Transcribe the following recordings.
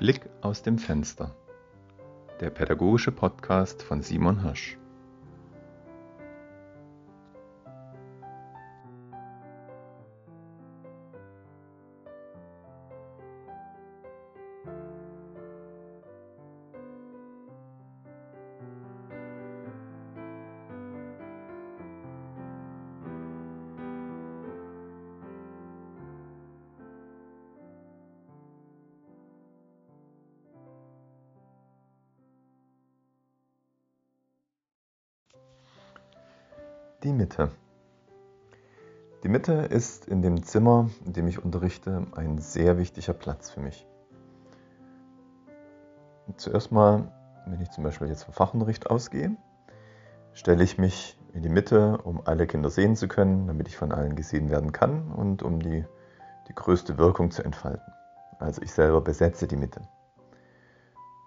Blick aus dem Fenster. Der pädagogische Podcast von Simon Hasch. Die Mitte. Die Mitte ist in dem Zimmer, in dem ich unterrichte, ein sehr wichtiger Platz für mich. Zuerst mal, wenn ich zum Beispiel jetzt vom Fachunterricht ausgehe, stelle ich mich in die Mitte, um alle Kinder sehen zu können, damit ich von allen gesehen werden kann und um die, die größte Wirkung zu entfalten. Also ich selber besetze die Mitte.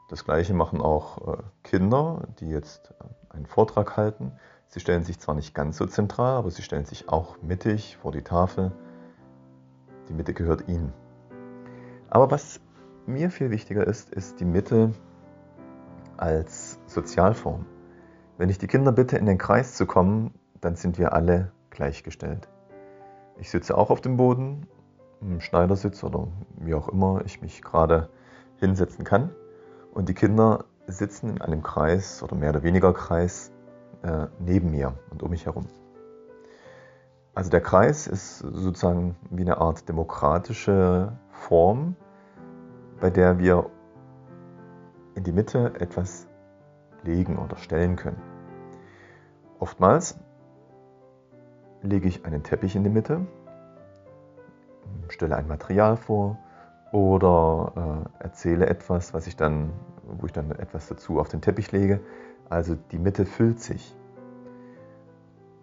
Das gleiche machen auch äh, Kinder, die jetzt äh, einen Vortrag halten. Sie stellen sich zwar nicht ganz so zentral, aber sie stellen sich auch mittig vor die Tafel. Die Mitte gehört ihnen. Aber was mir viel wichtiger ist, ist die Mitte als Sozialform. Wenn ich die Kinder bitte, in den Kreis zu kommen, dann sind wir alle gleichgestellt. Ich sitze auch auf dem Boden, im Schneidersitz oder wie auch immer ich mich gerade hinsetzen kann. Und die Kinder sitzen in einem Kreis oder mehr oder weniger Kreis äh, neben mir und um mich herum. Also der Kreis ist sozusagen wie eine Art demokratische Form, bei der wir in die Mitte etwas legen oder stellen können. Oftmals lege ich einen Teppich in die Mitte, stelle ein Material vor oder äh, erzähle etwas, was ich dann, wo ich dann etwas dazu auf den Teppich lege. Also die Mitte füllt sich.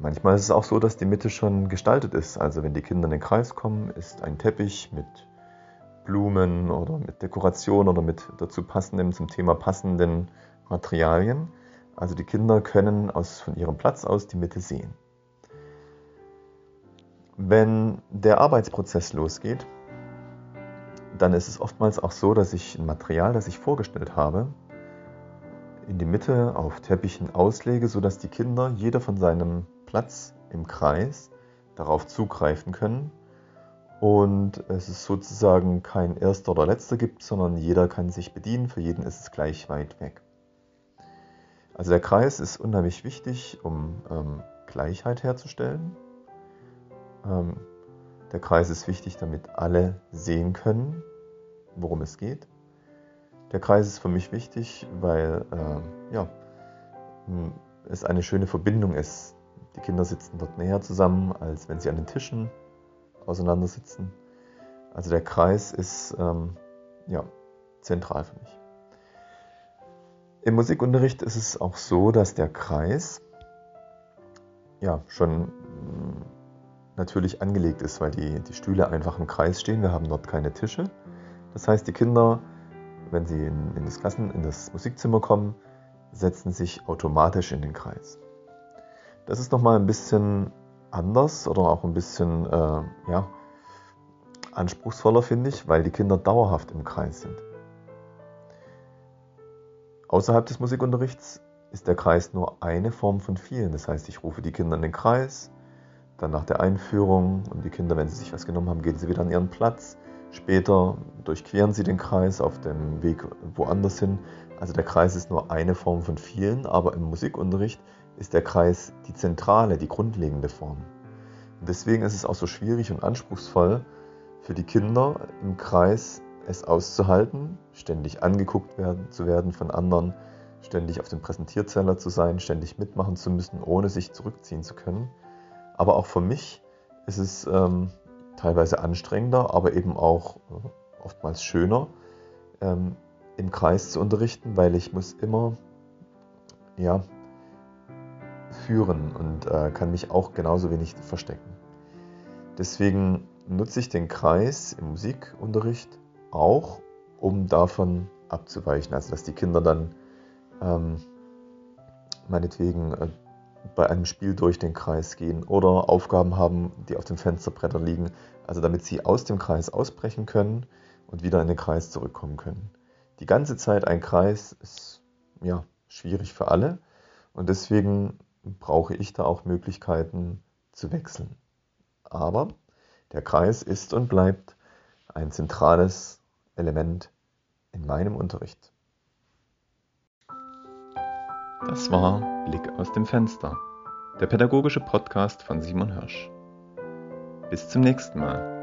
Manchmal ist es auch so, dass die Mitte schon gestaltet ist. Also wenn die Kinder in den Kreis kommen, ist ein Teppich mit Blumen oder mit Dekoration oder mit dazu passenden, zum Thema passenden Materialien. Also die Kinder können aus, von ihrem Platz aus die Mitte sehen. Wenn der Arbeitsprozess losgeht, dann ist es oftmals auch so, dass ich ein Material, das ich vorgestellt habe, in die Mitte auf Teppichen auslege, sodass die Kinder jeder von seinem Platz im Kreis darauf zugreifen können und es ist sozusagen kein erster oder letzter gibt, sondern jeder kann sich bedienen, für jeden ist es gleich weit weg. Also der Kreis ist unheimlich wichtig, um ähm, Gleichheit herzustellen. Ähm, der Kreis ist wichtig, damit alle sehen können, worum es geht. Der Kreis ist für mich wichtig, weil äh, ja, es eine schöne Verbindung ist die Kinder sitzen dort näher zusammen, als wenn sie an den Tischen auseinandersitzen. Also der Kreis ist ähm, ja, zentral für mich. Im Musikunterricht ist es auch so, dass der Kreis ja schon mm, natürlich angelegt ist, weil die, die Stühle einfach im Kreis stehen. Wir haben dort keine Tische. Das heißt, die Kinder, wenn sie in, in das Klassen, in das Musikzimmer kommen, setzen sich automatisch in den Kreis. Das ist nochmal ein bisschen anders oder auch ein bisschen äh, ja, anspruchsvoller, finde ich, weil die Kinder dauerhaft im Kreis sind. Außerhalb des Musikunterrichts ist der Kreis nur eine Form von vielen. Das heißt, ich rufe die Kinder in den Kreis, dann nach der Einführung und die Kinder, wenn sie sich was genommen haben, gehen sie wieder an ihren Platz. Später durchqueren sie den Kreis auf dem Weg woanders hin. Also der Kreis ist nur eine Form von vielen, aber im Musikunterricht ist der Kreis die zentrale, die grundlegende Form. Und deswegen ist es auch so schwierig und anspruchsvoll für die Kinder im Kreis es auszuhalten, ständig angeguckt werden, zu werden von anderen, ständig auf dem Präsentierzeller zu sein, ständig mitmachen zu müssen, ohne sich zurückziehen zu können. Aber auch für mich ist es ähm, teilweise anstrengender, aber eben auch äh, oftmals schöner, ähm, im Kreis zu unterrichten, weil ich muss immer ja, führen und äh, kann mich auch genauso wenig verstecken. Deswegen nutze ich den Kreis im Musikunterricht auch, um davon abzuweichen. Also dass die Kinder dann ähm, meinetwegen äh, bei einem Spiel durch den Kreis gehen oder Aufgaben haben, die auf dem Fensterbretter liegen. Also damit sie aus dem Kreis ausbrechen können und wieder in den Kreis zurückkommen können. die ganze Zeit ein Kreis ist ja schwierig für alle und deswegen brauche ich da auch Möglichkeiten zu wechseln. Aber der Kreis ist und bleibt ein zentrales Element in meinem Unterricht. Das war Blick aus dem Fenster, der pädagogische Podcast von Simon Hirsch. Bis zum nächsten Mal.